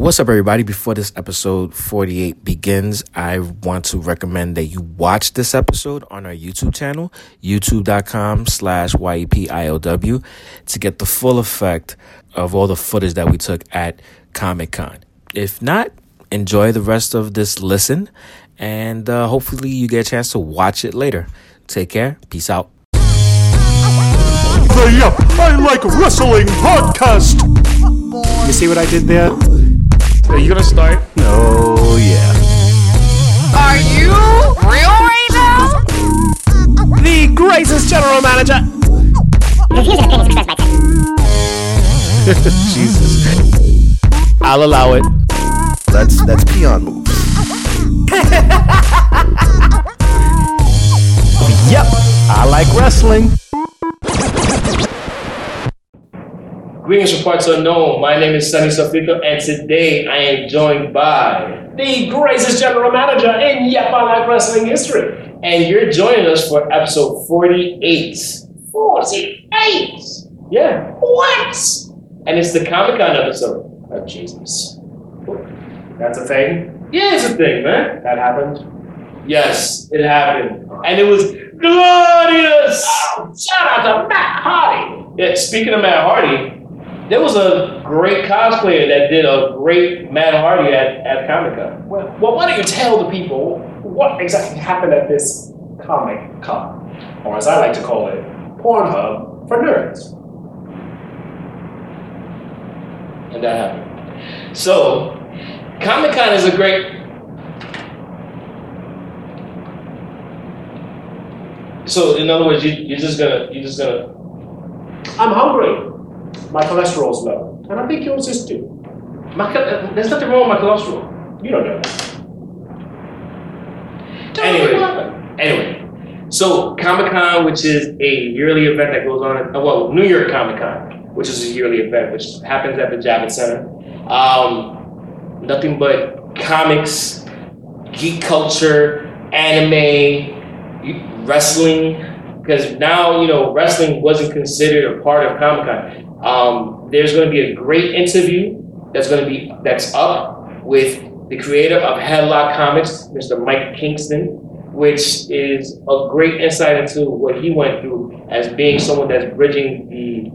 What's up, everybody? Before this episode 48 begins, I want to recommend that you watch this episode on our YouTube channel, youtube.com slash YEPIOW, to get the full effect of all the footage that we took at Comic Con. If not, enjoy the rest of this listen, and uh, hopefully you get a chance to watch it later. Take care. Peace out. The Yup, I Like Wrestling podcast. You see what I did there? Are you gonna start? Oh, yeah. Are you real right now? The greatest general manager. Jesus. I'll allow it. That's that's peon moves. Yep. I like wrestling. Greetings from parts unknown. My name is Sunny Sofrito, and today I am joined by the greatest general manager in Yep I Like Wrestling history. And you're joining us for episode 48. 48? Yeah. What? And it's the Comic Con episode. Oh, Jesus. That's a thing. Yeah, it's a thing, man. That happened. Yes, it happened. And it was glorious! Oh, shout out to Matt Hardy. Yeah, speaking of Matt Hardy, there was a great cosplayer that did a great Matt Hardy at, at Comic Con. Well, well, why don't you tell the people what exactly happened at this Comic Con, or as I like to call it, Pornhub for nerds. And that happened. So, Comic Con is a great. So, in other words, you, you're just gonna, you're just gonna. I'm hungry. My cholesterol's low, and I think yours is too. My, there's nothing wrong with my cholesterol. You don't know that. Tell me Anyway. Anyway, so Comic Con, which is a yearly event that goes on, at, uh, well, New York Comic Con, which is a yearly event, which happens at the Javits Center. Um, nothing but comics, geek culture, anime, wrestling. Because now, you know, wrestling wasn't considered a part of Comic Con. Um, there's going to be a great interview that's going to be that's up with the creator of Headlock Comics, Mr. Mike Kingston, which is a great insight into what he went through as being someone that's bridging the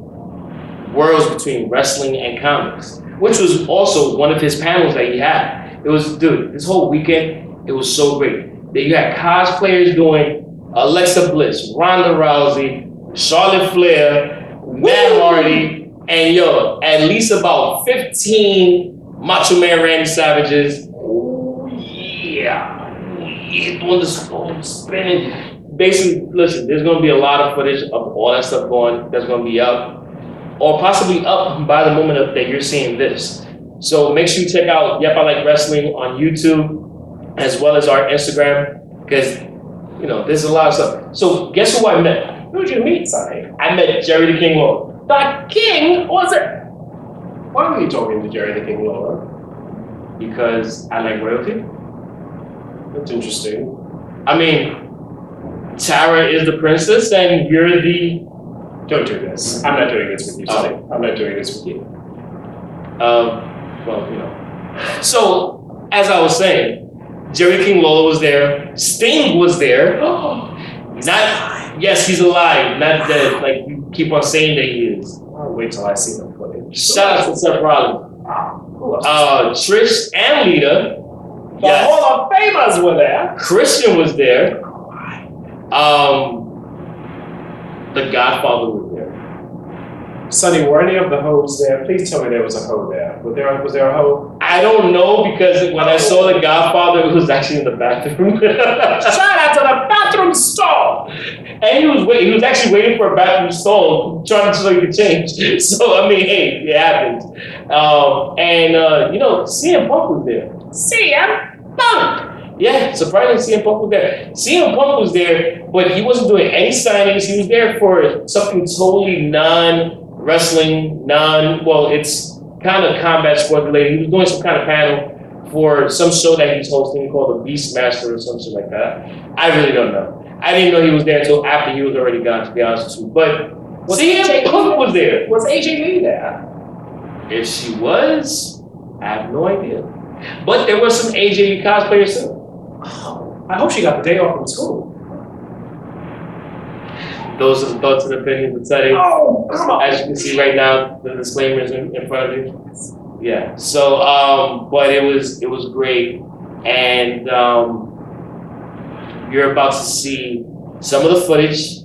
worlds between wrestling and comics, which was also one of his panels that he had. It was, dude, this whole weekend, it was so great. That you had cosplayers doing Alexa Bliss, Ronda Rousey, Charlotte Flair, Matt Hardy, and yo, at least about 15 Macho Man Randy Savages. Oh, yeah. Yeah, doing the skull spinning. Basically, listen, there's going to be a lot of footage of all that stuff going that's going to be up or possibly up by the moment of, that you're seeing this. So make sure you check out Yep I Like Wrestling on YouTube as well as our Instagram because you know there's a lot of stuff. So guess who I met? Who'd you meet, Sunny? I met Jerry the King Lawler. The King was it? Why were you talking to Jerry the King Lawler? because I like royalty. That's interesting. I mean, Tara is the princess and you're the Don't do this. I'm not doing this with you, Sunny. I'm not doing this with you. Um, well, you know. So, as I was saying, Jerry King Lawler was there. Sting was there. Oh, Not, yes, he's alive, not dead. Like you keep on saying that he is. I'll wait till I see the footage. Shout out to Seth Rollins. Uh, Trish and Lita. the yes. Hall of Famers were there. Christian was there. Um, the Godfather was there. Sunny, were any of the hoes there? Please tell me there was a hoe there. Was there, was there a hoe? I don't know because when I saw the Godfather, it was actually in the bathroom. Shout out to the bathroom stall! And he was waiting. He was actually waiting for a bathroom stall, trying to so he could change. So I mean, hey, it happens. Um, and uh, you know, CM Punk was there. CM Punk! Yeah, surprisingly, CM Punk was there. CM Punk was there, but he wasn't doing any signings. He was there for something totally non-wrestling, non. Well, it's kind of combat sport related. He was doing some kind of panel for some show that he's hosting called the Beastmaster or something like that. I really don't know. I didn't know he was there until after he was already gone, to be honest with you. But Was CM AJ Punk was there. Was AJ Lee there? If she was, I have no idea. But there was some AJU cosplayers too. I hope she got the day off from school. Those are the thoughts and opinions of Teddy. Oh, come on. As you can see right now, the disclaimer is in, in front of you. Yeah. So, um, but it was it was great, and um, you're about to see some of the footage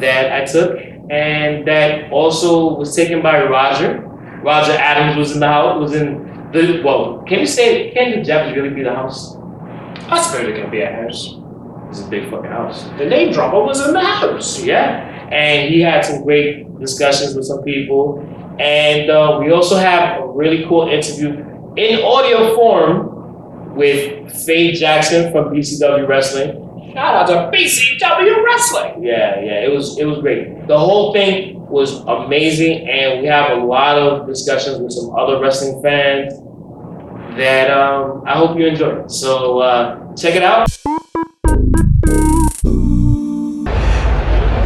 that I took, and that also was taken by Roger. Roger Adams was in the house. Was in the well. Can you say? Can the Javits really be the house? I suppose it can be a house. It's a big fucking house. The name dropper was in the house. Yeah, and he had some great discussions with some people, and uh, we also have a really cool interview in audio form with Faye Jackson from BCW Wrestling. Shout out to BCW Wrestling. Yeah, yeah, it was it was great. The whole thing was amazing, and we have a lot of discussions with some other wrestling fans that um, I hope you enjoy. So uh, check it out.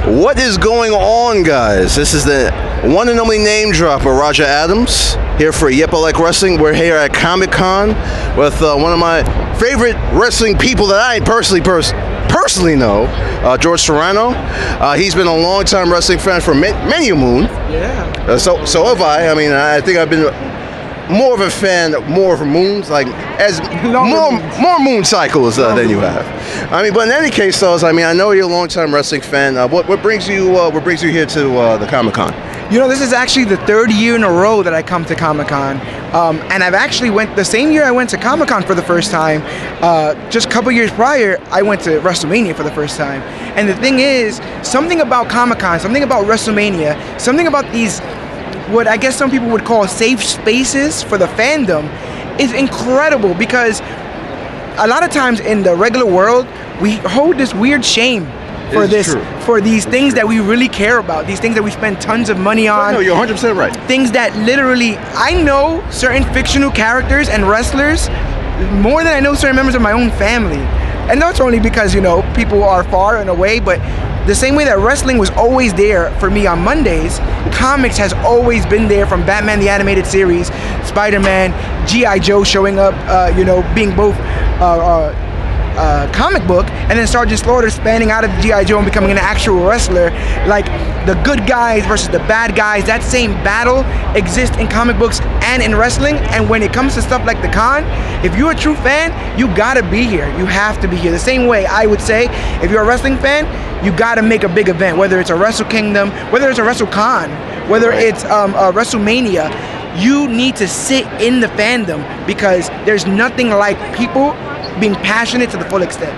What is going on, guys? This is the one and only name dropper, Roger Adams, here for Yep I Like Wrestling. We're here at Comic Con with uh, one of my favorite wrestling people that I personally pers- personally know, uh, George Serrano. Uh, he's been a long-time wrestling fan for ma- many a moon. Yeah. Uh, so so have I. I mean, I think I've been more of a fan, of more of moons, like as more moons. more moon cycles uh, than you have. I mean, but in any case, though, I mean, I know you're a long-time wrestling fan. Uh, what what brings you uh, what brings you here to uh, the Comic Con? You know, this is actually the third year in a row that I come to Comic Con, um, and I've actually went the same year I went to Comic Con for the first time. Uh, just a couple years prior, I went to WrestleMania for the first time. And the thing is, something about Comic Con, something about WrestleMania, something about these, what I guess some people would call safe spaces for the fandom, is incredible because a lot of times in the regular world, we hold this weird shame for this, true. for these things that we really care about, these things that we spend tons of money on no, you're 100 percent right. things that literally I know certain fictional characters and wrestlers more than I know certain members of my own family. And that's only because, you know, people are far and away, but the same way that wrestling was always there for me on Mondays, comics has always been there from Batman the Animated Series, Spider Man, G.I. Joe showing up, uh, you know, being both uh, uh, uh, comic book, and then Sergeant Slaughter spanning out of G.I. Joe and becoming an actual wrestler. Like the good guys versus the bad guys, that same battle exists in comic books and in wrestling. And when it comes to stuff like the con, if you're a true fan, you gotta be here. You have to be here. The same way I would say, if you're a wrestling fan, you gotta make a big event, whether it's a Wrestle Kingdom, whether it's a Wrestle Con, whether it's um, a WrestleMania. You need to sit in the fandom because there's nothing like people being passionate to the full extent.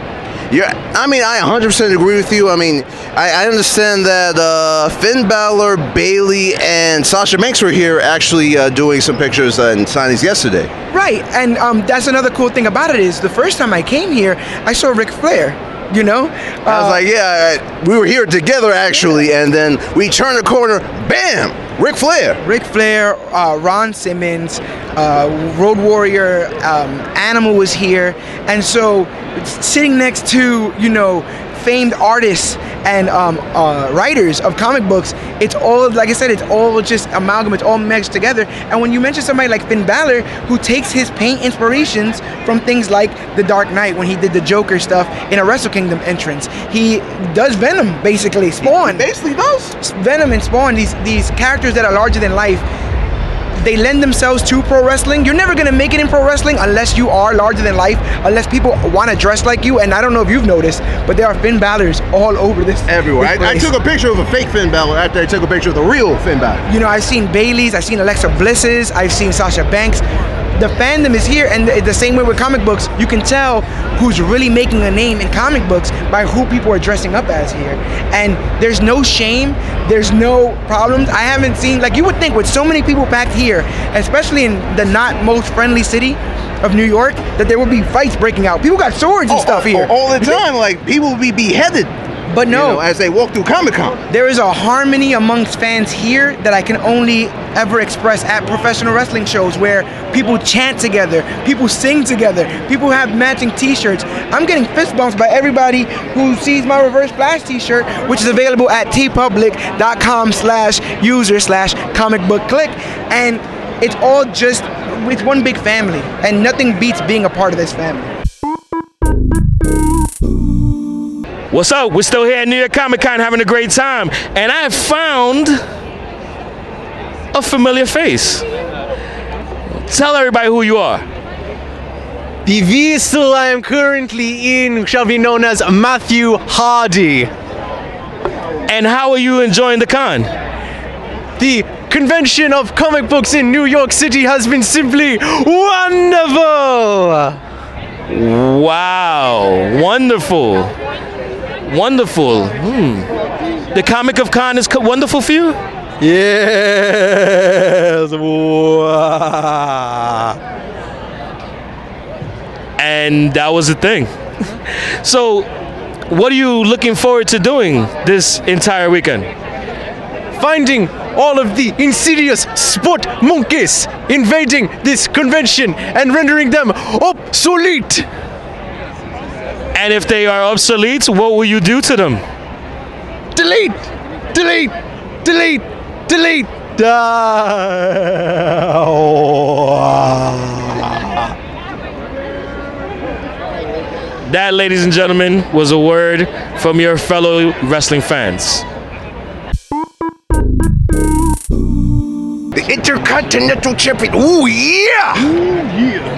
Yeah, I mean, I 100% agree with you. I mean, I, I understand that uh, Finn Balor, Bayley, and Sasha Banks were here actually uh, doing some pictures and signings yesterday. Right, and um, that's another cool thing about it is the first time I came here, I saw Ric Flair. You know, I Uh, was like, yeah, we were here together actually, and then we turned the corner, bam, Ric Flair. Ric Flair, uh, Ron Simmons, uh, Road Warrior, um, Animal was here, and so sitting next to you know famed artists and um, uh, writers of comic books, it's all like I said, it's all just amalgam, it's all mixed together. And when you mention somebody like Finn Balor, who takes his paint inspirations from things like The Dark Knight when he did the Joker stuff in a Wrestle Kingdom entrance, he does Venom basically, Spawn. Basically, does. Venom and Spawn, these these characters that are larger than life, they lend themselves to pro wrestling. You're never gonna make it in pro wrestling unless you are larger than life, unless people want to dress like you. And I don't know if you've noticed, but there are Finn Balor's all over this. Everywhere. this I, I took a picture of a fake Finn Balor after I took a picture of the real Finn Balor. You know, I've seen Bayley's, I've seen Alexa Bliss's, I've seen Sasha Banks. The fandom is here, and the, the same way with comic books, you can tell who's really making a name in comic books by who people are dressing up as here. And there's no shame, there's no problems. I haven't seen, like, you would think with so many people packed here, especially in the not most friendly city of New York, that there would be fights breaking out. People got swords and oh, stuff oh, here. all the time. Like people will be beheaded. But you no, know, as they walk through Comic Con. there is a harmony amongst fans here that I can only ever express at professional wrestling shows where people chant together, people sing together, people have matching t-shirts. I'm getting fist bumps by everybody who sees my reverse flash t-shirt, which is available at teepublic.com slash user slash comic book click. And it's all just it's one big family, and nothing beats being a part of this family. What's up? We're still here at New York Comic Con having a great time, and I found a familiar face. Tell everybody who you are. The vessel I am currently in shall be known as Matthew Hardy. And how are you enjoying the con? The convention of comic books in New York City has been simply wonderful. Wow, wonderful. Wonderful. Hmm. The Comic of Con is wonderful for you? Yes. And that was the thing. so, what are you looking forward to doing this entire weekend? Finding all of the insidious sport monkeys invading this convention and rendering them obsolete. And if they are obsolete, what will you do to them? Delete! Delete! Delete! Delete! That, ladies and gentlemen, was a word from your fellow wrestling fans. The Intercontinental Champion. Ooh, yeah!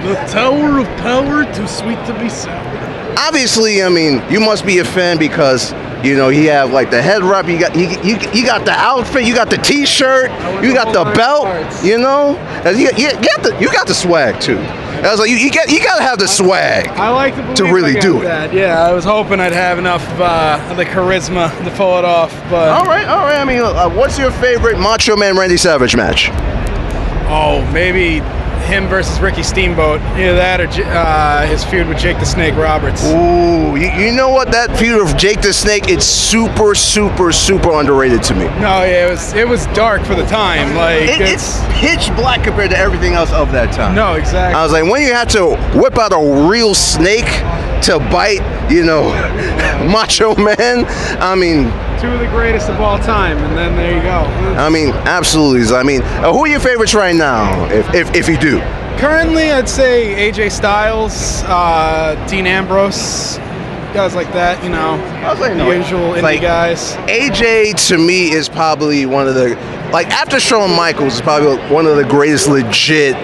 The Tower of Power, too sweet to be sour. Obviously, I mean, you must be a fan because you know he have like the head wrap. You got you, you, you got the outfit. You got the T-shirt. You got the belt. You know, And you, you, you got the you got the swag too. I was like, you, you got you gotta have the swag. I like to, To really do it. That. Yeah, I was hoping I'd have enough uh, of the charisma to pull it off, but All right, all right. I mean, uh, what's your favorite Macho Man Randy Savage match? oh, maybe him versus Ricky Steamboat. Either that or uh, his feud with Jake the Snake Roberts. Ooh, you, you know what? That feud of Jake the Snake, it's super, super, super underrated to me. No, yeah, it was it was dark for the time. Like It, it's pitch black compared to everything else of that time. no, exactly. I was like, when you have to whip out a real snake to bite, you know, Macho Man. I mean, Two of the greatest of all time, and then there you go. I mean, absolutely. I mean, uh, who are your favorites right now, if, if, if you do? Currently, I'd say AJ Styles, uh, Dean Ambrose, guys like that. You know, like, the usual indie like- guys. AJ to me is probably one of the like after Shawn Michaels is probably one of the greatest legit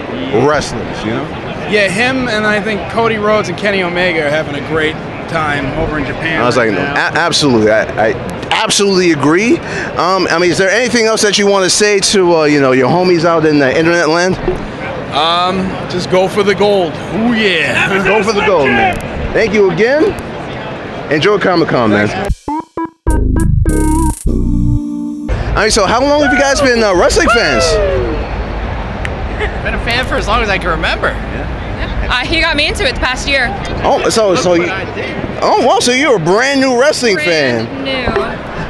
wrestlers. You know. Yeah, him and I think Cody Rhodes and Kenny Omega are having a great time over in Japan. I was right like, no, a- absolutely, I, I absolutely agree. Um, I mean, is there anything else that you want to say to uh, you know your homies out in the internet land? um, just go for the gold. Ooh yeah. Go for the gold, man. Thank you again. Enjoy Comic Con, man. All right, so how long have you guys been uh, wrestling fans? Been a fan for as long as I can remember. Uh, he got me into it the past year. Oh, so so you, oh well, so you're a brand new wrestling fan. Brand new.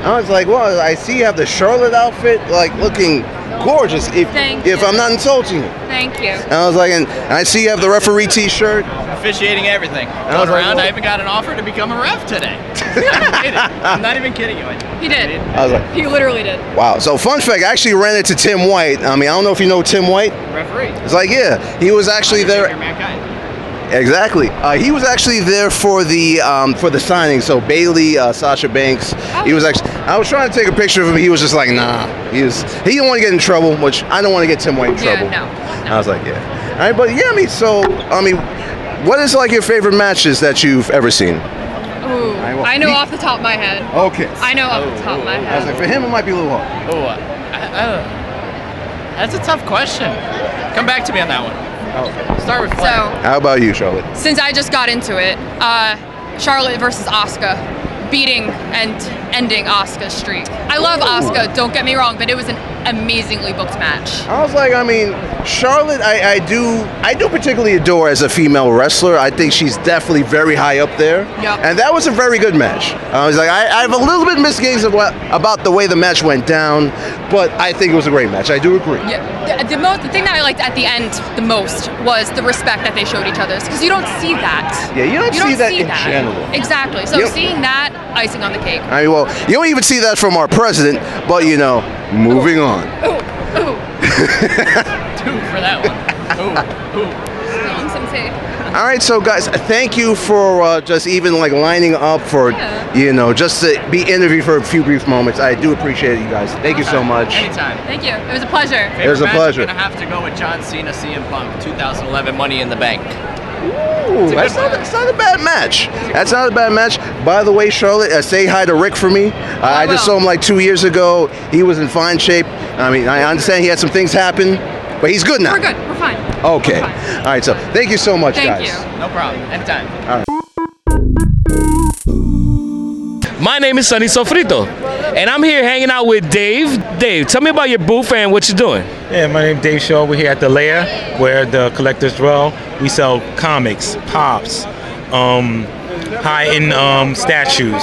I was like, well, I see you have the Charlotte outfit, like looking gorgeous. If Thank if you. I'm not insulting you, Thank you. and I was like, and I see you have the referee T-shirt. Officiating everything. I was Going like, around, I even got an offer to become a ref today. I did it. I'm not even kidding you. He did. I was like, He literally did. wow. So fun fact, I actually ran into Tim White. I mean, I don't know if you know Tim White. Referee. It's like, yeah, he was actually there. Mankind. Exactly. Uh, he was actually there for the um, for the signing. So Bayley, uh, Sasha Banks. He was actually. I was trying to take a picture of him. He was just like, nah. He was. He didn't want to get in trouble, which I don't want to get Tim White in trouble. Yeah, trouble. no, I was like, yeah. All right, but yeah, I mean, so I mean, what is like your favorite matches that you've ever seen? Ooh, I know he- off the top of my head. Okay. I know off the top of my I was head. like, for him, it might be a little hard. Oh, uh, I, I, that's a tough question. Come back to me on that one. Start with So, How about you, Charlotte? since I just got into it, uh, Charlotte versus Asuka, beating and ending Asuka's streak. I love Asuka, don't get me wrong, but it was an amazingly booked match. I was like, I mean, Charlotte, I, I do, I do particularly adore as a female wrestler. I think she's definitely very high up there. Yep. And that was a very good match. I was like, I, I have a little bit misgivings what, about the way the match went down, but I think it was a great match. I do agree. Yeah, the, the most the thing that I liked at the end the most was the respect that they showed each other because you don't see that. Yeah, you don't see that in general. Exactly. So Yep. seeing that icing on the cake. I mean, well, you don't even see that from our president, but you know, moving on. Ooh, ooh. Two for that one. Spilling some tea. All right, so guys, thank you for uh, just even like lining up for, you know, just to be interviewed for a few brief moments. I do appreciate you guys. Thank you so much. Anytime. Thank you. It was a pleasure. It was a pleasure. I'm gonna have to go with John Cena, CM Punk, 2011 Money in the Bank. Ooh, that's not, that's not a bad match. That's not a bad match. By the way, Charlotte, uh, say hi to Ric for me. Uh, I just saw him like two years ago. He was in fine shape. I mean, I understand he had some things happen, but he's good now. We're good. We're fine. Okay. All right, so thank you so much, Thank guys. you. No problem. Anytime. My name is Sunny Sofrito, and I'm here hanging out with Dave. Dave, tell me about your booth and what you're doing. Yeah, my name's Dave Shaw. We're here at the Lair, where the collectors dwell. We sell comics, pops, um, high-end um, statues,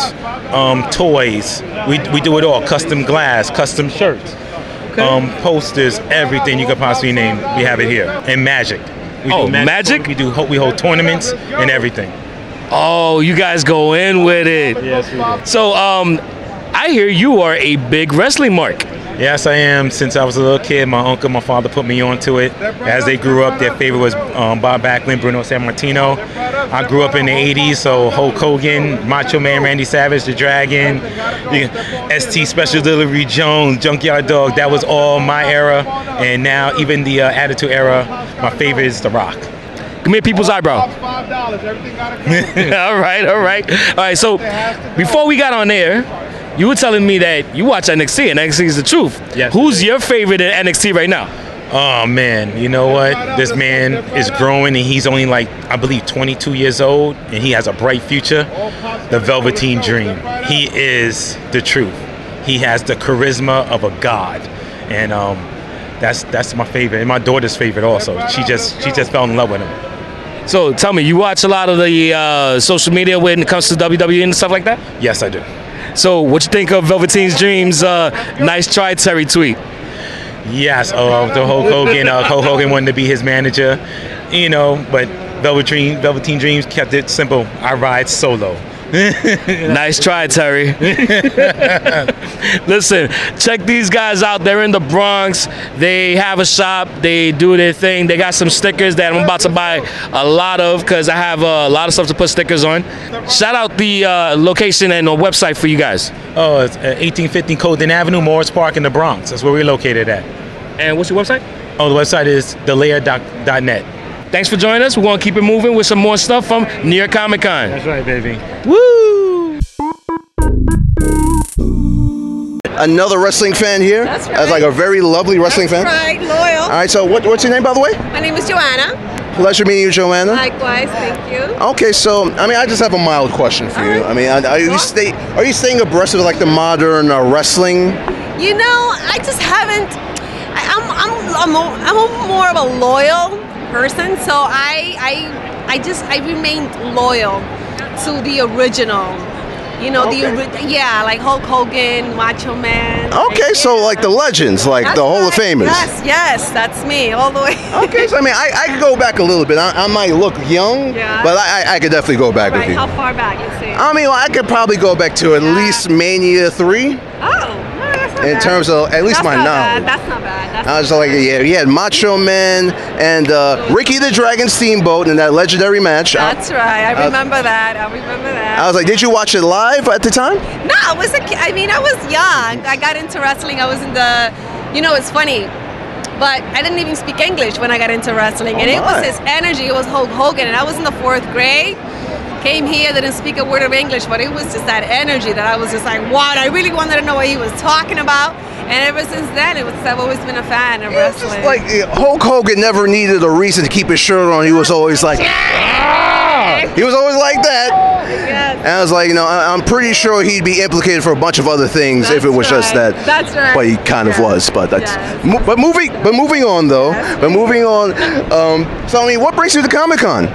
um, toys. We, we do it all. Custom glass, custom shirts, um, posters, everything you could possibly name. We have it here. And magic. We Oh, do magic? We do. We hold tournaments and everything. Oh, you guys go in with it. Yes, we do. So, um, I hear you are a big wrestling mark. Yes, I am. Since I was a little kid, my uncle, my father put me onto it. As they grew up, their favorite was um, Bob Backlund, Bruno Sammartino. I grew up in the 80s, so Hulk Hogan, Macho Man, Randy Savage, The Dragon, the S.D. Special Delivery Jones, Junkyard Dog. That was all my era. And now, even the uh, Attitude era, my favorite is The Rock. Give me a people's eyebrow. all right, all right, all right. So, before we got on air, you were telling me that you watch NXT, and NXT is the truth. Yes. Who's your favorite in NXT right now? Oh man, you know what? This man is growing and he's only like, I believe, 22 years old and he has a bright future. The Velveteen Dream. He is the truth. He has the charisma of a god. And um, that's that's my favorite. And my daughter's favorite also. She just she just fell in love with him. So, tell me, you watch a lot of the uh, social media when it comes to WWE and stuff like that? Yes, I do. So, what you think of Velveteen's Dreams? Uh, nice try, Terry tweet. Yes, uh, the Hulk Hogan, uh, Hulk Hogan wanted to be his manager, you know, but Velveteen, Velveteen Dreams kept it simple. I ride solo. nice try, Terry. Listen, check these guys out. They're in the Bronx. They have a shop. They do their thing. They got some stickers that I'm about to buy a lot of because I have uh, a lot of stuff to put stickers on. Shout out the uh, location and the website for you guys. Oh, it's uh, 1850 Colden Avenue, Morris Park in the Bronx. That's where we're located at. And what's your website? Oh, the website is thelair.net. Thanks for joining us. We're going to keep it moving with some more stuff from New York Comic Con. That's right, baby. Woo! Another wrestling fan here. That's As like a very lovely wrestling fan. Right, loyal. All right, so what, what's your name, by the way? My name is Joanna. Pleasure meeting you, Joanna. Likewise, thank you. Okay, so I mean, I just have a mild question for you. I mean, are are you stay are you staying abreast of like the modern uh, wrestling? You know, I just haven't. I, I'm, I'm, I'm, a, I'm a more of a loyal person, so I, I, I just, I remained loyal to the original. You know, the yeah, like Hulk Hogan, Macho Man. Okay, so like the legends, like That's the Hall of. Famers. Yes, yes, that's me all the way. Okay, so I mean, I, I could go back a little bit. I, I might look young, Yeah. but I, I- could definitely go back right, with you. how far back? Let's see. I mean, well, I could probably go back to at least Mania three. oh, no, that's not in bad. terms of at least That's my knowledge. Bad. That's not bad. That's I was like, yeah, he had Macho Man and uh, Ricky the Dragon Steamboat in that legendary match. I- That's right. I remember that. I remember that. I was like, did you watch it live at the time? No, I was a ki- I mean, I was young. I got into wrestling. I was in the, you know, it's funny, but I didn't even speak English when I got into wrestling, and Oh it was his energy. It was Hulk Hogan, and I was in the fourth grade. Came here, didn't speak a word of English, but it was just that energy that I was just like, what? I really wanted to know what he was talking about. And ever since then, it was I've always been a fan of wrestling. Like Hulk Hogan never needed a reason to keep his shirt on. He was always like, "Ah!" he was always like that. And I was like, you know, I, I'm pretty sure he'd be implicated for a bunch of other things if it was just that. That's right. But he kind of was. But that's. Mo- but moving. But moving on though. But moving on. Um, so I mean, what brings you to Comic Con?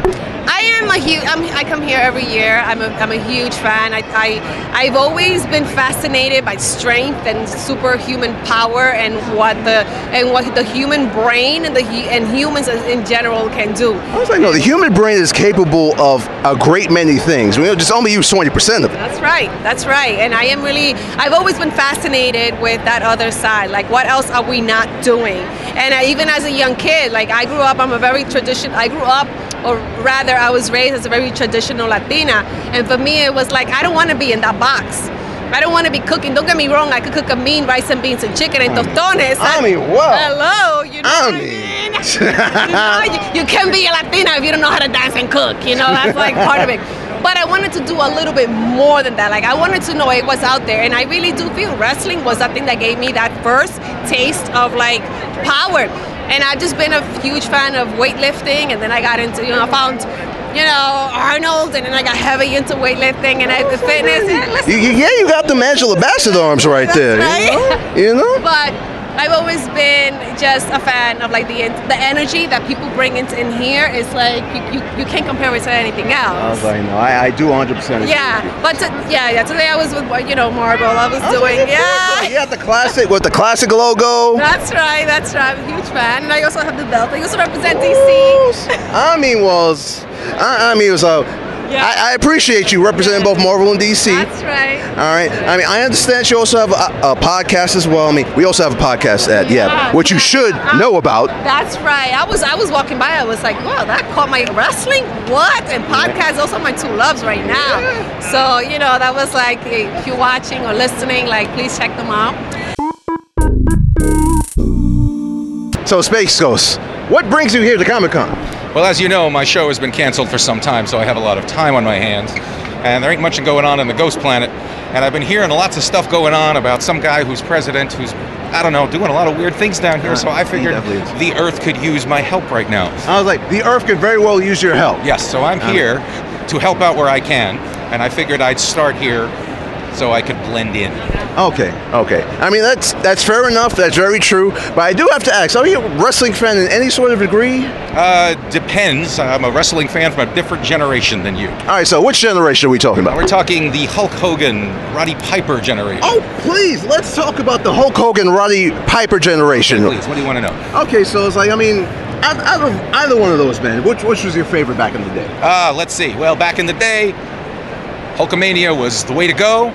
I am a huge. I'm, I come here every year. I'm a, I'm a huge fan. I, I I've always been fascinated by strength and superhuman power and what the and what the human brain and the and humans in general can do. I was like, no, the human brain is capable of a great many things. We just only use 20% of it. That's right. That's right. And I am really, I've always been fascinated with that other side. Like, what else are we not doing? And I, even as a young kid, like, I grew up, I'm a very tradition, I grew up, or rather, I was raised as a very traditional Latina. And for me, it was like, I don't want to be in that box. I don't want to be cooking. Don't get me wrong. I could cook a mean rice and beans and chicken and tostones. I mean, what? Hello, you know I what I mean? you, know, you, you can be a Latina if you don't know how to dance and cook. You know, that's like part of it. But I wanted to do a little bit more than that. Like I wanted to know it was out there, and I really do feel wrestling was something that gave me that first taste of like power. And I've just been a huge fan of weightlifting, and then I got into, you know, I found, you know, Arnold, and then I got heavy into weightlifting and I, fitness. Yeah, You- yeah, you got the Angela Bassett arms right there. You know? You know? but I've always been just a fan of like the the energy that people bring into in here. It's like you, you, you can't compare it to anything else. I no, I, I do 100%. Yeah, but to, yeah, yeah. Today I was with you know Marvel. I was doing yeah. Yeah, the classic with the classic logo. That's right. That's right. I'm a huge fan, and I also have the belt. I also represent DC. I mean, was I, I mean, was uh, I, I appreciate you representing both Marvel and DC. That's right. All right. I mean, I understand you also have a, a podcast as well. I mean, we also have a podcast at yeah, which you should know about. That's right. I was I was walking by. I was like, wow, that caught my wrestling. What? And podcasts. Those are my two loves right now. So you know, that was like, if you're watching or listening, like, please check them out. So, Space Ghost, what brings you here to Comic Con? Well, as you know, my show has been canceled for some time, so I have a lot of time on my hands. And there ain't much going on in the Ghost Planet. And I've been hearing lots of stuff going on about some guy who's president who's, I don't know, doing a lot of weird things down here. Uh, So I figured the Earth could use my help right now. I was like, the Earth could very well use your help. Yes, so I'm Uh. here to help out where I can. And I figured I'd start here so I could blend in. Okay, okay. I mean, that's that's fair enough. That's very true. But I do have to ask: Are you a wrestling fan in any sort of degree? Uh, depends. I'm a wrestling fan from a different generation than you. All right. So, which generation are we talking about? We're talking the Hulk Hogan, Roddy Piper generation. Oh, please, let's talk about the Hulk Hogan, Roddy Piper generation. Please, what do you want to know? Okay, so it's like, I mean, out, of either one of those men, which which was your favorite back in the day? Ah, let's see. Well, back in the day, Hulkamania was the way to go.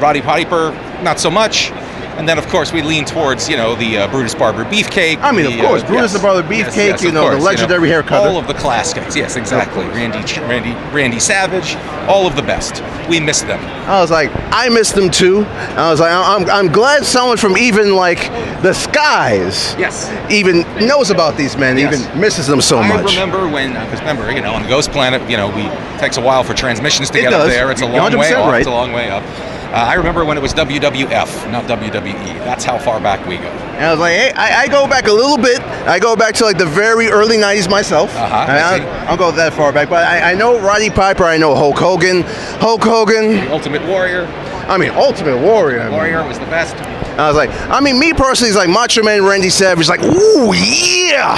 Roddy Piper, not so much. And then, of course, we lean towards, you know, the uh, Brutus Barber Beefcake. I mean, of course, uh, Brutus yes. the Barber Beefcake, yes, you of know, the course, legendary hair cutter. All of the classics, yes, exactly. Randy, Randy, Randy Savage, all of the best. We miss them. I was like, I miss them too. I was like, I'm, I'm glad someone from even like the skies, yes, even knows about these men, Yes. even misses them so I much. I remember when, because remember, you know, on the Ghost Planet, you know, we it takes a while for transmissions to It get up there. It's a long way 100% right. It's a long way up. Uh, I remember when it was WWF, not WWE. That's how far back we go. And I was like, hey, I, I go back a little bit. I go back to like the very early '90s myself. Uh-huh, I, see. I, will go that far back, but I, I know Roddy Piper. I know Hulk Hogan. Hulk Hogan. Ultimate Warrior. I mean, Ultimate Warrior. I mean. Warrior was the best. I was like, I mean, me personally is like Macho Man Randy Savage. Like, ooh, yeah.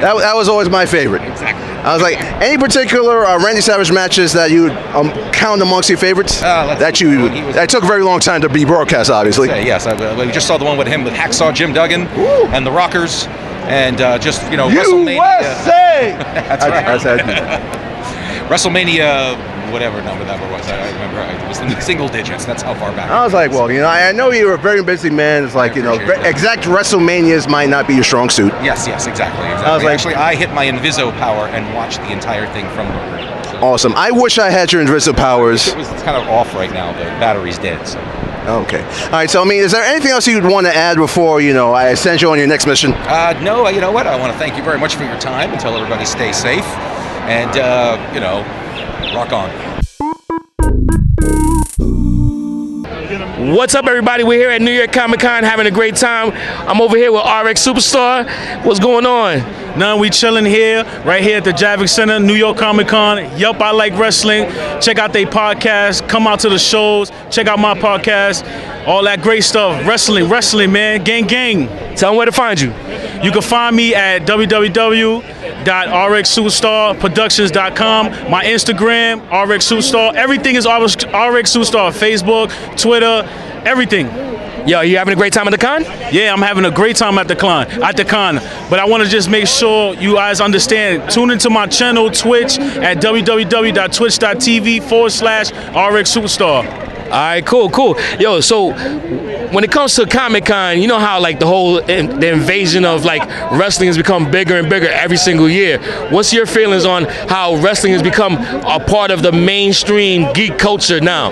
That, that was always my favorite. Exactly. I was like, any particular uh, Randy Savage matches that you um, count amongst your favorites? Uh, that you that took a very long time to be broadcast, obviously. Yeah, yes, I, uh, we just saw the one with him with Hacksaw Jim Duggan and the Rockers, and uh, just you know WrestleMania. USA. That's right. That's, that's, WrestleMania, whatever number that was. I, I remember it was in the single digits. That's how far back. I was like, well, you know, I I know you're a very busy man. It's like, you know, exact WrestleManias might not be your strong suit. Yes, yes, exactly. exactly. I was like- Actually, I hit my Inviso power and watched the entire thing from the Awesome. I wish I had your Inviso powers. It was it's kind of off right now. The battery's dead. So. Okay. All right. So, I mean, is there anything else you'd want to add before, you know, I send you on your next mission? Uh, no, you know what? I want to thank you very much for your time and tell everybody stay safe. And, uh, you know, rock on. What's up, everybody? We're here at New York Comic Con having a great time. I'm over here with RX Superstar. What's going on? None, we chilling here, right here at the Javits Center, New York Comic Con. Yup, I like wrestling. Check out their podcast. Come out to the shows. Check out my podcast. All that great stuff. Wrestling, wrestling, man. Gang, gang. Tell them where to find you. You can find me at www.rxsuperstarproductions.com. My Instagram, RX Superstar. Everything is RX Superstar. Facebook, Twitter, everything. Yo, you having a great time at the con? Yeah, I'm having a great time at the con. At the con, but I want to just make sure you guys understand. Tune into my channel Twitch at www.twitch.tv forward slash RX Superstar. All right, cool, cool. Yo, so when it comes to Comic Con, you know how like the whole in, the invasion of like wrestling has become bigger and bigger every single year. What's your feelings on how wrestling has become a part of the mainstream geek culture now?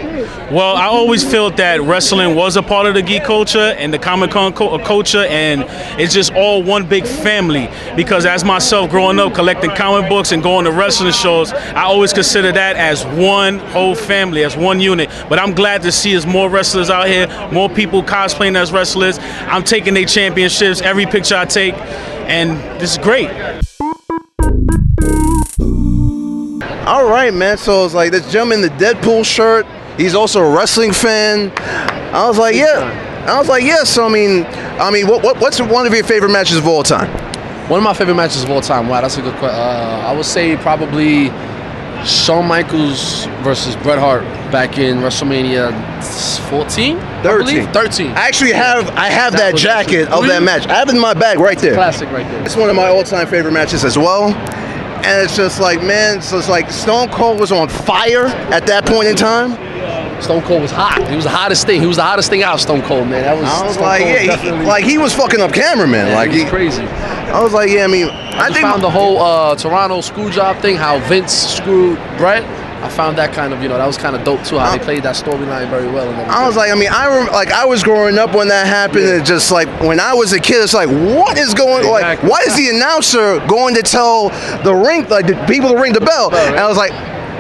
Well, I always felt that wrestling was a part of the geek culture and the Comic Con co- uh, culture, and it's just all one big family. Because as myself growing up collecting comic books and going to wrestling shows, I always consider that as one whole family, as one unit. But I'm glad to see there's more wrestlers out here, more people cosplaying as wrestlers. I'm taking their championships every picture I take, and this is great. All right, man. So it's like this gentleman in the Deadpool shirt. He's also a wrestling fan. I was like, yeah. I was like, yeah. So I mean, I mean, what, what what's one of your favorite matches of all time? One of my favorite matches of all time. Wow, that's a good question. Uh, I would say probably Shawn Michaels versus Bret Hart back in WrestleMania 14, I 13. believe? 13. I actually have I have that, was jacket of that match. I have it in my bag right there. Classic right there. It's one of my all-time favorite matches as well. And it's just like, man, so it's like Stone Cold was on fire at that point in time. Stone Cold was hot. He was the hottest thing. He was the hottest thing out. Of Stone Cold, man. That was. I was Stone like, Cold yeah, he, like he was fucking up cameraman. Yeah, like he was he crazy. I was like, yeah, I mean, I, I just think found the whole uh, Toronto screw job thing, how Vince screwed Bret. I found that kind of, you know, that was kind of dope too. How they played that storyline very well. I was like, I mean, I rem- like I was growing up when that happened, and just like when I was a kid, it's like, what is going? Like, why is the announcer going to tell the ring, like the people to ring the bell? And I was like,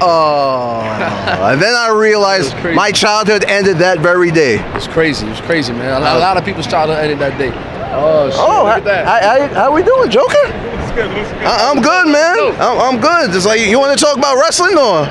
oh. and then I realized my childhood ended that very day. It was crazy. It was crazy, man. A lot, a lot of people's childhood ended that day. Oh, shit. Oh, look at that. How, how, how we doing, Joker? I, I'm good, man. I'm, I'm good. Just like you want to talk about wrestling or?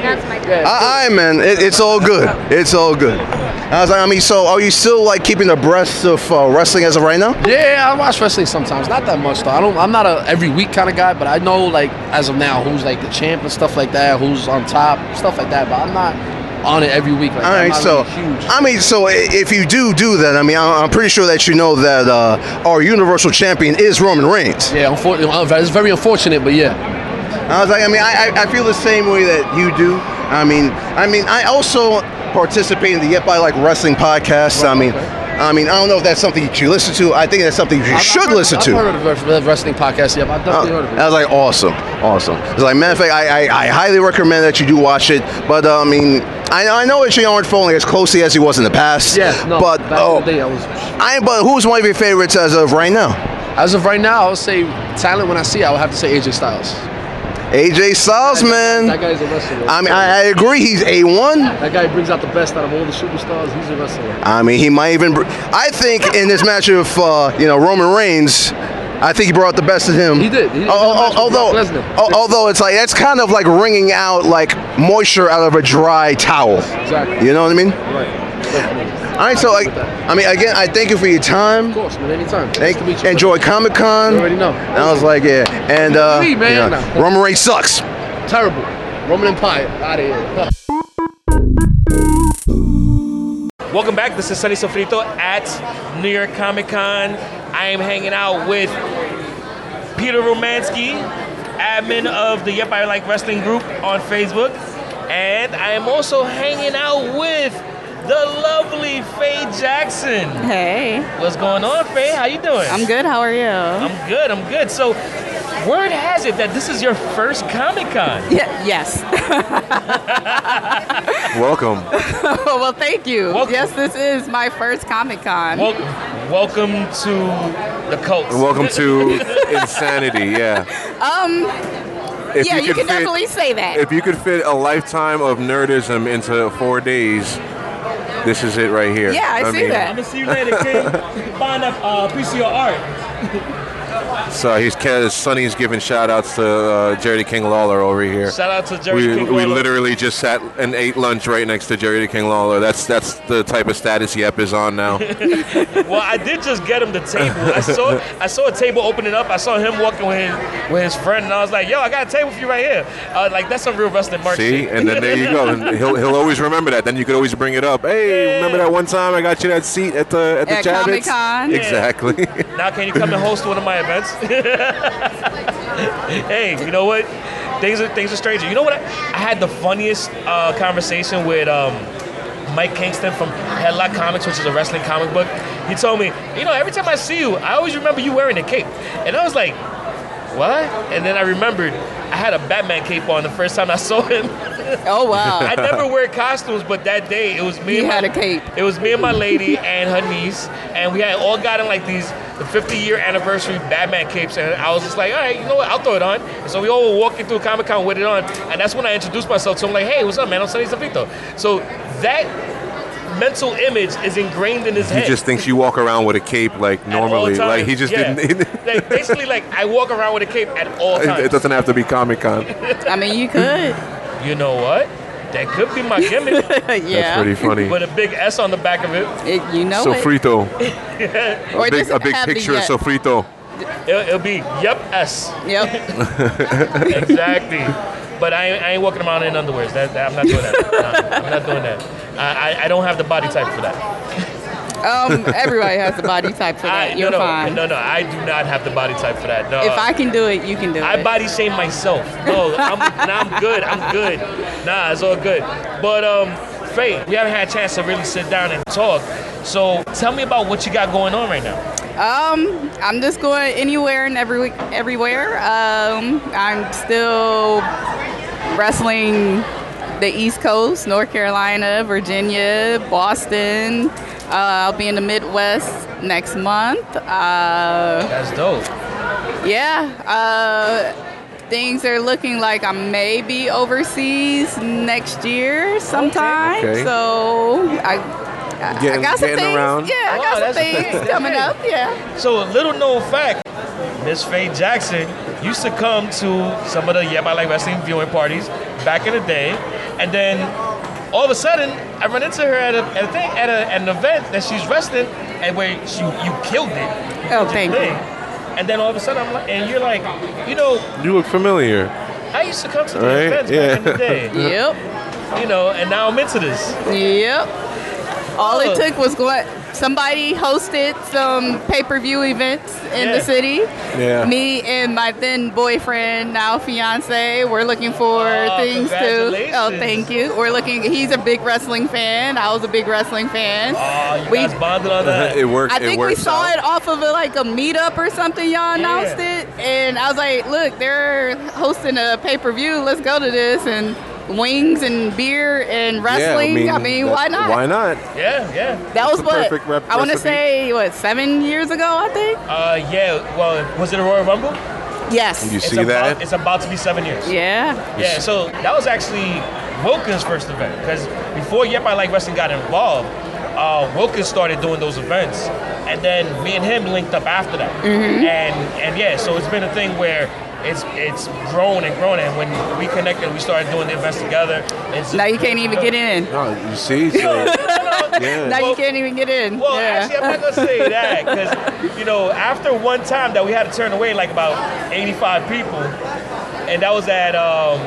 That's my I, I man, it, it's all good. It's all good. I was like, I mean, so are you still like keeping abreast of uh, wrestling as of right now? Yeah, I watch wrestling sometimes. Not that much though. I don't. I'm not a every week kind of guy, but I know like as of now who's like the champ and stuff like that, who's on top, stuff like that. But I'm not on it every week. Like All right, so really huge. I mean, so if you do do that, I mean, I'm pretty sure that you know that uh, our Universal Champion is Roman Reigns. Yeah, unfortunately, it's very unfortunate, but yeah. I was like, I mean, I, I I feel the same way that you do. I mean, I mean, I also participate in the Yep I Like Wrestling podcast. I mean, I mean, I don't know if that's something that you listen to. I think that's something you should listen to. I've heard of the wrestling podcast. Yeah, I've definitely heard of it. I was like, awesome, awesome. It's like, matter of fact, I, I, I highly recommend that you do watch it. But uh, I mean, I, I know that you aren't following as closely as he was in the past. Yeah, no. but back oh, in the day, I was. I but who's one of your favorites as of right now? As of right now, I would say talent. When I see, it, I would have to say AJ Styles. AJ Styles, man. That guy's a wrestler. I mean, I, I agree. He's a one. That guy brings out the best out of all the superstars. He's a wrestler. I mean, he might even. Br- I think in this match of uh, you know Roman Reigns, I think he brought the best of him. He did. He did. Oh, oh, He did a match with although, al- although it's like that's kind of like wringing out like moisture out of a dry towel. Exactly. You know what I mean? Right. Definitely. All right, so like, I mean, again, I thank you for your time. Of course, man. Anytime. Thank you. Enjoy Comic Con. You already know. And I was like, yeah, and uh, Me, man. you know, Roman Reigns sucks. Terrible. Roman Empire. Out of here. Welcome back. This is Sunny Sofrito at New York Comic Con. I am hanging out with Peter Romansky, admin of the Yep I Like Wrestling group on Facebook. And I am also hanging out with the lovely Faye Jackson. Hey. What's going on, Faye? How you doing? I'm good. How are you? I'm good. I'm good. So, word has it that this is your first Comic Con. Yeah, yes. Welcome. well, thank you. Yes, this is my first Comic Con. Wel- welcome to the cult. Welcome to insanity. Yeah. um, If yeah, you, could can fit- definitely say that. If you could fit a lifetime of nerdism into four days, this is it right here. Yeah, I see mean, that. I'm gonna see you later, King. Find a uh, piece of your art. So he's Sunny's giving shout outs to uh, Jerry King Lawler over here. Shout out to Jerry we, King We Lawler. literally just sat and ate lunch right next to Jerry King Lawler. That's that's the type of status Yep is on now. well, I did just get him the table. I saw I saw a table opening up. I saw him walking with his with his friend, and I was like, "Yo, I got a table for you right here." Uh, like that's some real wrestling mark See, shit. and then there you go. And he'll he'll always remember that. Then you could always bring it up. Hey, remember that one time I got you that seat at the at the At Javits? Comic-Con? Exactly. now can you come and host one of my events? hey, you know what? Things are things are stranger. You know what? I, I had the funniest uh, conversation with um, Mike Kingston from Headlock Comics, which is a wrestling comic book. He told me, you know, every time I see you, I always remember you wearing a cape, and I was like, what? And then I remembered I had a Batman cape on the first time I saw him. Oh wow! I never wear costumes, but that day it was me. You and had my, a cape. It was me and my lady and her niece, and we had all gotten like these the 50 year anniversary Batman capes, and I was just like, all right, you know what? I'll throw it on. And so we all were walking through Comic Con with it on, and that's when I introduced myself to him. Like, hey, what's up, man? I'm Sunny Sofrito. So that mental image is ingrained in his he head. He just thinks you walk around with a cape like at all normally. Like he just Yeah. didn't. like, basically, like I walk around with a cape at all times. it doesn't have to be Comic Con. I mean, you could. You know what? That could be my gimmick. Yeah. That's pretty funny. With a big S on the back of it. It- you know it. Sofrito. Or a big, a big have the picture of yet. Sofrito. It'll, it'll be yep S. Yep. exactly. But I, ain't- I ain't walking around in underwears. That, that- I'm not doing that. No, I'm not doing that. I, I, I don't have the body type for that. Um, everybody has the body type for that. I, You're no, no, fine. No, no, I do not have the body type for that. No. If I can do it, you can do I it. I body shame myself. No, I'm, nah, I'm good. I'm good. Nah, it's all good. But um, Faye, we haven't had a chance to really sit down and talk. So tell me about what you got going on right now. Um, I'm just going anywhere and every everywhere. Um, I'm still wrestling the East Coast, North Carolina, Virginia, Boston. Uh, I'll be in the Midwest next month. Uh, That's dope. Yeah. Uh, things are looking like I may be overseas next year sometime. Okay. So I, I, I got some getting things. around. Yeah, I Oh, got some things coming up. Yeah. So, a little known fact, Miss Faye Jackson used to come to some of the Yep, I Like Wrestling viewing parties back in the day, and then all of a sudden, I run into her at a, at a thing at, a, at an event that she's wrestling, and where she you killed it. Oh, thank you. And then all of a sudden, I'm like, and you're like, you know, You look familiar. I used to come to the Right? events Yeah. back in the day. Yep. You know, and now I'm into this. Yep. All Oh. it took was going. Somebody hosted some pay-per-view events in Yeah. the city. Yeah. Me and my then boyfriend, now fiance, we're looking for Oh, things to. Oh, thank you. We're looking. He's a big wrestling fan. I was a big wrestling fan. Oh, you We- guys bonded on that. it worked. I it think we saw out. it off of a, like a meetup or something. Y'all announced Yeah. it, and I was like, "Look, they're hosting a pay per view. Let's go to this." And wings and beer and wrestling. I mean, that- why not? Why not? Yeah, yeah. That was what perfect rep- I want to say. What seven years ago? I think. Uh, yeah. Well, was it a Royal Rumble? Yes. You It's see about, that? It's about to be seven years. Yeah. Yeah, so that was actually Wilkins' first event because before Yep I Like Wrestling got involved, uh, Wilkins started doing those events, and then me and him linked up after that. Mhm. And and yeah, so it's been a thing where it's it's grown and grown, and when we connected, we started doing the events together. It's Now you can't even get in. No, you see. So, yeah. Now you can't even get in. Well, yeah. actually, I'm not gonna say that because you know, after one time that we had to turn away like about 85 people, and that was at um,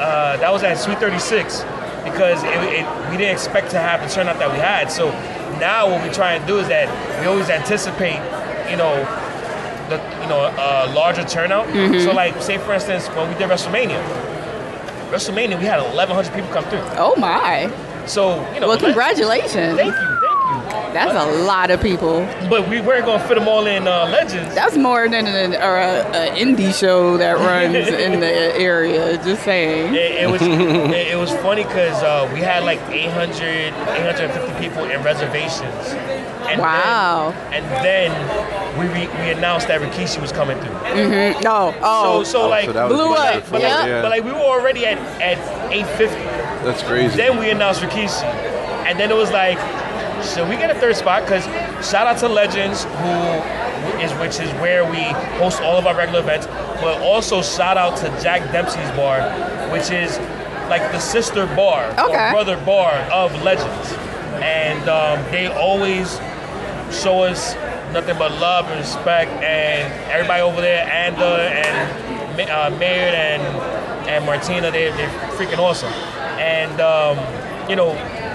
uh, that was at Sweet 36 because it, it, we didn't expect to have the turnout that we had. So now what we try and do is that we always anticipate, you know, the you know a larger turnout. Mhm. So like, say for instance, when we did WrestleMania, WrestleMania we had 1,100 people come through. Oh my. So you know, Well, congratulations. Thank you, thank you. That's a lot of people. But we weren't gonna fit them all in uh, Legends. That's more than an or a, a indie show that runs in the area. Just saying. It, it was it, it was funny because uh, we had like 800, 850 people in reservations. And Wow. Then, and then we re, we announced that Rikishi was coming through. Mm-hmm. No. Oh. So so like so Blew up. but, Yeah. like, but like we were already at at 850. That's crazy. Then we announced Rikishi, and then it was like, so we get a third spot? Because shout out to Legends, who is which is where we host all of our regular events. But also shout out to Jack Dempsey's bar, which is like the sister bar Okay. or brother bar of Legends, and um, they always show us nothing but love and respect, and everybody over there, Anda and Ma- uh, Maynard and and Martina, they they're freaking awesome, and um, you know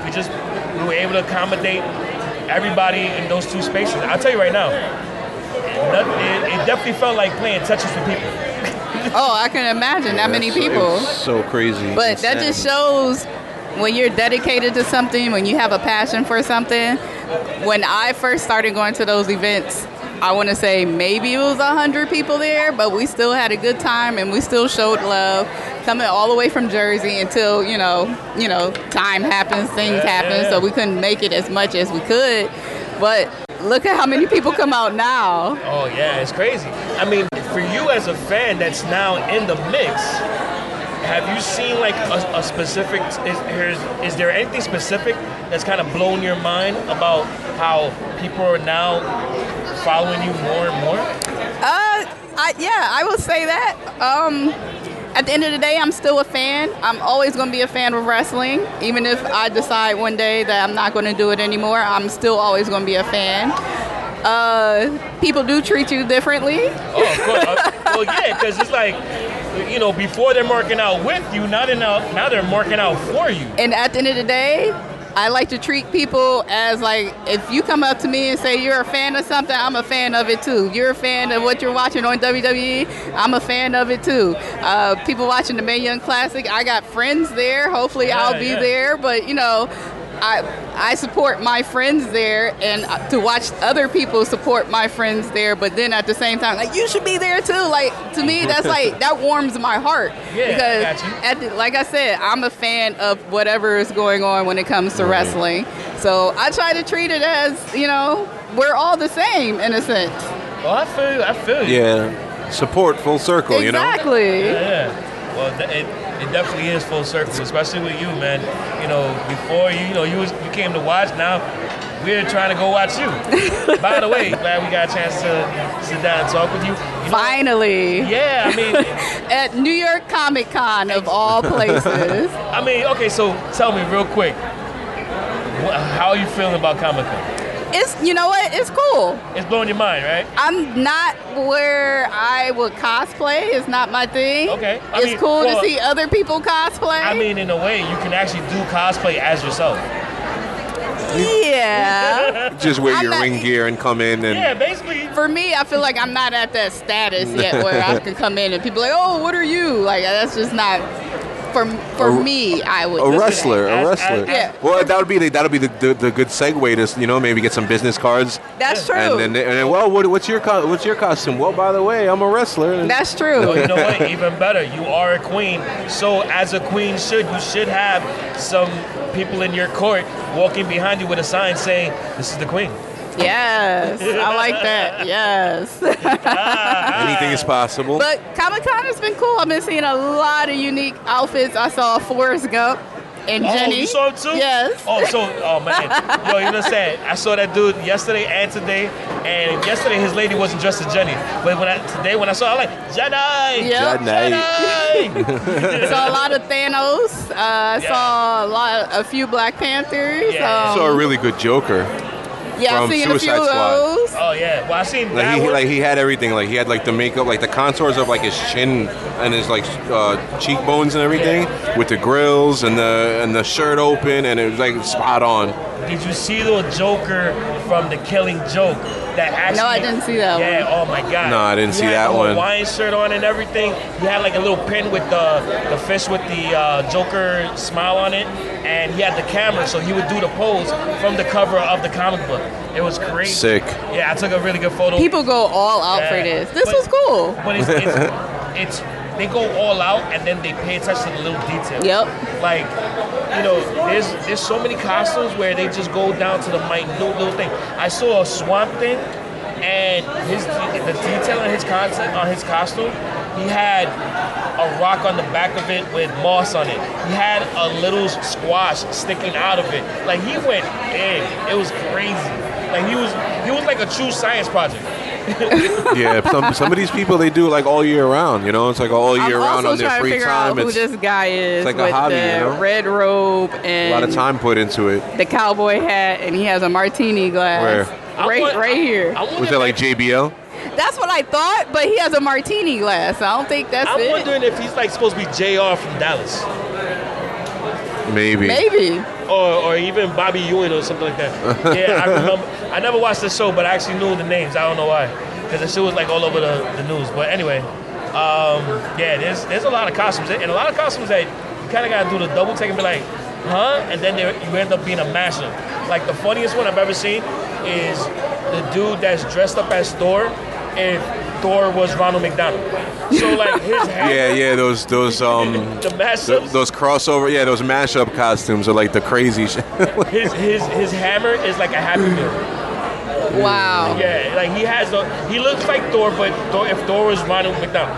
we just we were able to accommodate everybody in those two spaces. I'll tell you right now, that- it, it definitely felt like playing Tetris with people. Oh, I can imagine that many people. So crazy. But that just shows when you're dedicated to something, when you have a passion for something. When I first started going to those events, I want to say maybe it was a hundred people there, but we still had a good time and we still showed love. Coming all the way from Jersey until you know, you know, time happens, things happen, so we couldn't make it as much as we could. But look at how many people come out now. Oh yeah, it's crazy. I mean, for you as a fan that's now in the mix, have you seen like a, a specific? Is, is there anything specific that's kind of blown your mind about how people are now following you more and more? Uh, I, yeah, I will say that. Um, at the end of the day, I'm still a fan. I'm always going to be a fan of wrestling, even if I decide one day that I'm not going to do it anymore. I'm still always going to be a fan. Uh, people do treat you differently. Oh, of course. Uh, well, yeah, because it's like, you know, before they're marking out with you, not they're now, they're marking out for you. And at the end of the day, I like to treat people as like if you come up to me and say you're a fan of something, I'm a fan of it too. You're a fan of what you're watching on WWE, I'm a fan of it too. Uh, people watching the Mae Young Classic, I got friends there. Hopefully, Yeah, I'll be yeah. there. But you know, I I support my friends there, and uh, to watch other people support my friends there. But then at the same time, like you should be there too. Like to me, that's like that warms my heart Yeah, because I at the, like I said, I'm a fan of whatever is going on when it comes to wrestling. So I try to treat it as you know we're all the same in a sense. Oh, I feel. I feel you. Yeah, support full circle. You know. Exactly. Yeah, yeah. Well, it, it definitely is full circle, especially with you, man. You know, before you, you know, you was, you came to watch. Now we're trying to go watch you. By the way, glad we got a chance to sit down and talk with you. You know- Finally. Yeah, I mean, at New York Comic Con of all places. I mean, okay. So tell me real quick, how are you feeling about Comic Con? It's you know what? It's cool. It's blowing your mind, right? I'm not where I would cosplay. It's not my thing. Okay. I it's mean, cool well, to see other people cosplay. I mean, in a way, you can actually do cosplay as yourself. yeah. Just wear I'm your not- ring gear and come in and. Yeah, basically. For me, I feel like I'm not at that status yet where I can come in and people are like, oh, what are you? Like that's just not for for A- me. I would be. A wrestler, a wrestler. Yeah. Well, that would be the, that would be the, the, the good segue to you know maybe get some business cards. That's true. And then, and then well, what, what's your co- what's your costume? Well, by the way, I'm a wrestler. That's true. Well, you know what? Even better, you are a queen. So, as a queen should, you should have some people in your court walking behind you with a sign saying, "This is the queen." Yes, I like that. Yes. Anything is possible. But Comic Con has been cool. I've been seeing a lot of unique outfits. I saw Forrest Gump and oh, Jenny. you saw him too? Yes. Oh, so, oh man, yo, you know what I'm saying? I saw that dude yesterday and today, and yesterday his lady wasn't dressed as Jenny, but when I today when I saw, her, I'm like Jenny, Yep. Jenny. saw a lot of Thanos. Uh, I Yeah. saw a lot, a few Black Panthers. Yeah. Um, saw a really good Joker. Yeah, I've from seen a few Suicide of Squad. those. Oh yeah, well I seen Like that he one. like he had everything. Like he had like the makeup, like the contours of like his chin and his like uh, cheekbones and everything, with the grills and the and the shirt open, and it was like spot on. Did you see the Joker from The Killing Joke? That actually, No, I didn't see that yeah, one. oh my god. No, I didn't He see had that the one. Hawaiian shirt on and everything. He had like a little pin with the the fish with the uh, Joker smile on it, and he had the camera, so he would do the pose from the cover of the comic book. It was crazy. Sick. Yeah, I took a really good photo. People go all out for this. This But- was cool. But it's, it's, it's they go all out and then they pay attention to the little details. Yep. Like, you know, there's there's so many costumes where they just go down to the minute little thing. I saw a swamp thing, and his the detail on his concept on his costume, he had a rock on the back of it with moss on it. He had a little squash sticking out of it. Like he went big. It was crazy. Like he was he was like a true science project. yeah, some some of these people they do like all year round. You know, it's like all year I'm round also on their trying to free figure time. out who It's this guy is like a hobby, the you know? red robe and a lot of time put into it. the cowboy hat, and he has a martini glass. Where? Right, right here. Was that like JBL? That's what I thought, but he has a martini glass. I don't think that's I'm it. wondering if he's like supposed to be J.R. from Dallas, Maybe. Maybe. or or even Bobby Ewing or something like that. yeah, I remember. I never watched the show, but I actually knew the names. I don't know why, because the show was like all over the, the news. But anyway, um, yeah, there's there's a lot of costumes, and a lot of costumes that you kind of gotta do the double take and be like, huh, and then there, you end up being a mashup. Like the funniest one I've ever seen is the dude that's dressed up as Thor, if Thor was Ronald McDonald. So like his hat, Yeah, yeah, those those um the mashups. th- those crossover, yeah, those mashup costumes are like the crazy shit. his his his hammer is like a happy meal. Wow. Yeah, like he has a he looks like Thor, but Thor, if Thor was Ronald McDonald.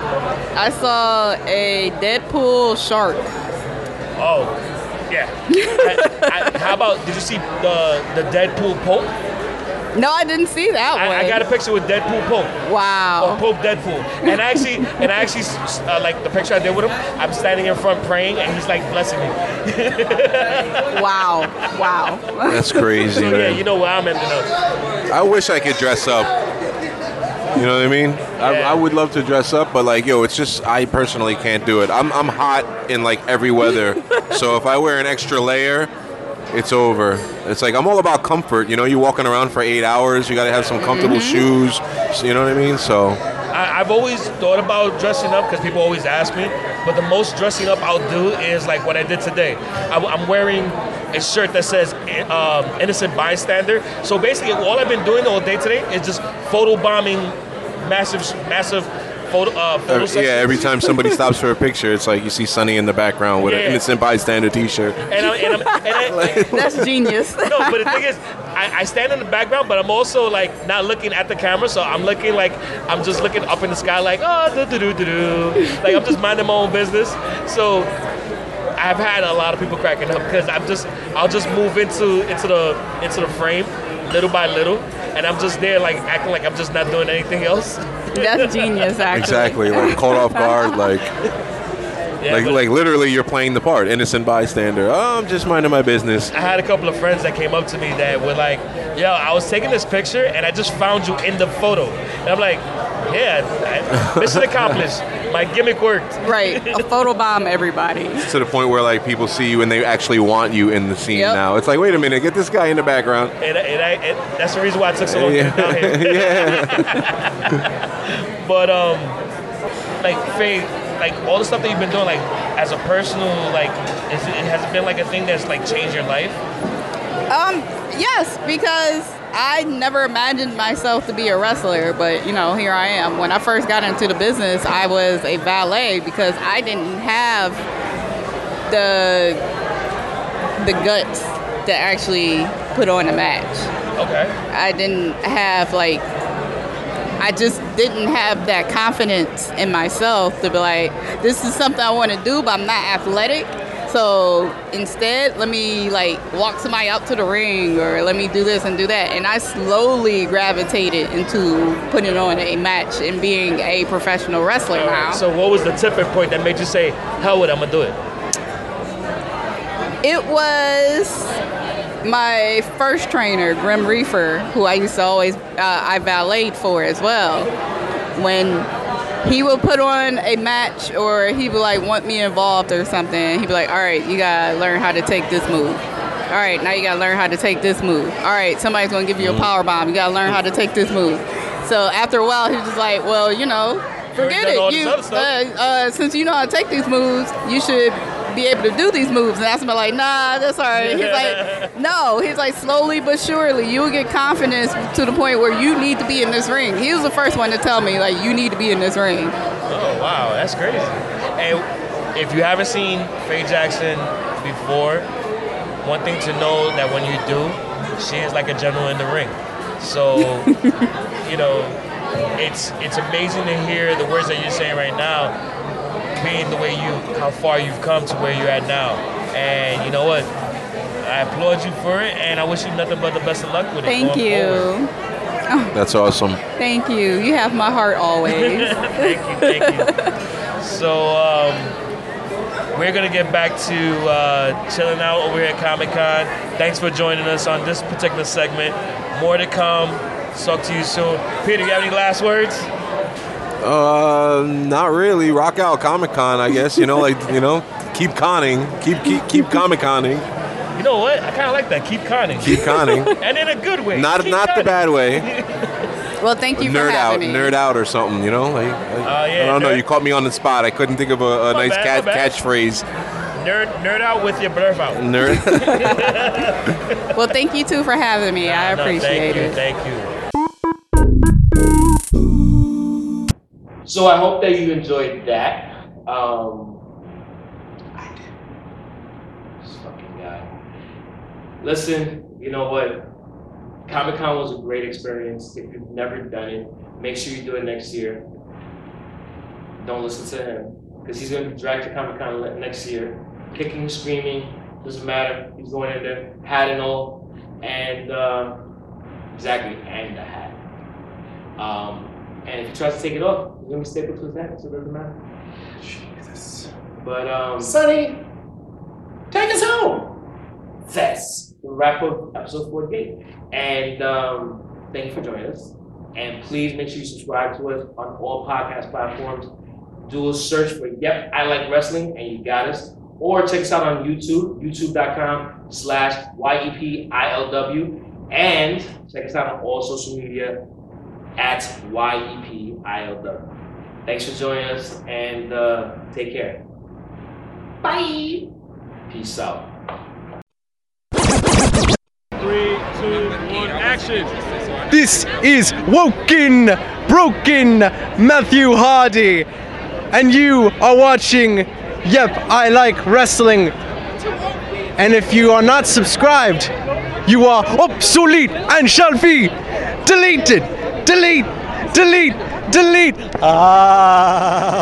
I saw a Deadpool shark. Oh, yeah. I, I, how about did you see the the Deadpool Pope? No, I didn't see that one. I, I got a picture with Deadpool Pope. Wow. Or Pope Deadpool. And I actually, and I actually, uh, like the picture I did with him, I'm standing in front praying, and he's like blessing me. wow. Wow. That's crazy, So, yeah, you know where I'm ending up. I wish I could dress up. You know what I mean? I, I would love to dress up, but like, yo, it's just I personally can't do it. I'm I'm hot in like every weather, so if I wear an extra layer, it's over. It's like I'm all about comfort. You know, you're walking around for eight hours. You got to have some comfortable Mm-hmm. shoes. You know what I mean? So I, I've always thought about dressing up because people always ask me, but the most dressing up I'll do is like what I did today. I, am wearing a shirt that says um, "innocent bystander." So basically, all I've been doing all day today is just photo bombing massive, massive photo uh, photo every, sessions. yeah, every time somebody stops for a picture, it's like you see Sunny in the background with Yeah. an innocent bystander T-shirt. And, I, and, I'm, and I, That's genius. no, but the thing is, I, I stand in the background, but I'm also like not looking at the camera, so I'm looking like I'm just looking up in the sky, like oh, do do do do do, like I'm just minding my own business. So I've had a lot of people cracking up because I'm just I'll just move into into the into the frame little by little, and I'm just there like acting like I'm just not doing anything else. That's genius, actually. Exactly, like caught off guard, like. Yeah, like, but- like literally, you're playing the part, innocent bystander. Oh, I'm just minding my business. I had a couple of friends that came up to me that were like, "Yo, I was taking this picture and I just found you in the photo," and I'm like, "Yeah, I, mission accomplished. My gimmick worked." Right. A photo bomb everybody. To the point where like people see you and they actually want you in the scene Yep. now. It's like, wait a minute, get this guy in the background. And, and, I, and that's the reason why I took so long to get down here. but um, like Faith, like all the stuff that you've been doing, like as a personal, like, is it, has it been like a thing that's like changed your life? Um, yes, because I never imagined myself to be a wrestler, but you know, here I am. When I first got into the business, I was a valet because I didn't have the the guts to actually put on a match. Okay. I didn't have like I just didn't have that confidence in myself to be like, this is something I want to do, but I'm not athletic. So instead, let me like walk somebody out to the ring or let me do this and do that. And I slowly gravitated into putting on a match and being a professional wrestler now. So what was the tipping point that made you say, "Hell with, it, I'm gonna do it"? It was my first trainer, Grim Reefer, who I used to always uh, I valeted for as well. When he would put on a match or he would like want me involved or something, he'd be like, "All right, you gotta learn how to take this move. All right, now you gotta learn how to take this move. All right, somebody's gonna give you a power bomb. You gotta learn how to take this move." So after a while, he was just like, "Well, you know, forget it. You uh, uh, since you know how to take these moves, you should be able to do these moves. And that's me like, nah, that's all right. He's like, no. He's like, slowly but surely, you'll get confidence to the point where you need to be in this ring. He was the first one to tell me, like, you need to be in this ring. Oh wow, that's crazy. And if you haven't seen Faye Jackson before, one thing to know that when you do, she is like a general in the ring. So, you know, it's it's amazing to hear the words that you're saying right now, being the way you how far you've come to where you're at now. And you know what? I applaud you for it, and I wish you nothing but the best of luck with it. Thank you. forward. That's awesome. Thank you. You have my heart always. thank you, thank you. So um, we're gonna get back to uh, chilling out over here at Comic Con. Thanks for joining us on this particular segment. More to come. Talk to you soon. Peter, you have any last words? Uh, not really. Rock out Comic Con, I guess. You know, like you know, keep conning, keep keep keep Comic Conning, You know what? I kind of like that. Keep conning. keep conning. and in a good way. Not Keep not the bad way. well, thank you for nerd out, having me. nerd out, or something. You know, like I, Uh, yeah, I don't know. You caught me on the spot. I couldn't think of a, a nice bad, cat catchphrase. Nerd, nerd out with your blurf out. Nerd. Well, thank you too for having me. I No, appreciate thank you, it. Thank you. So I hope that you enjoyed that. Um, I did. This fucking guy. Listen, you know what? Comic Con was a great experience. If you've never done it, make sure you do it next year. Don't listen to him because he's going to be dragged to Comic Con next year, kicking, screaming. Doesn't matter. He's going in there, hat and all, and uh, exactly, and the hat. Um, and if he tries to take it off, be stapled to his so it doesn't matter. Jesus. But um, Sunny, take us home. that's the wrap up episode 48. And um, thank you for joining us. And please make sure you subscribe to us on all podcast platforms. Do a search for Yep, I Like Wrestling, and you got us. Or check us out on YouTube, youtube.com slash YEPILW. And check us out on all social media at YEPILW. Thanks for joining us and uh, take care. Bye. Peace out. Three, two, one, action. This is Woken Broken Matthew Hardy, and you are watching Yep, I Like Wrestling. And if you are not subscribed, you are obsolete and shall be deleted. Delete, delete, delete. Ah.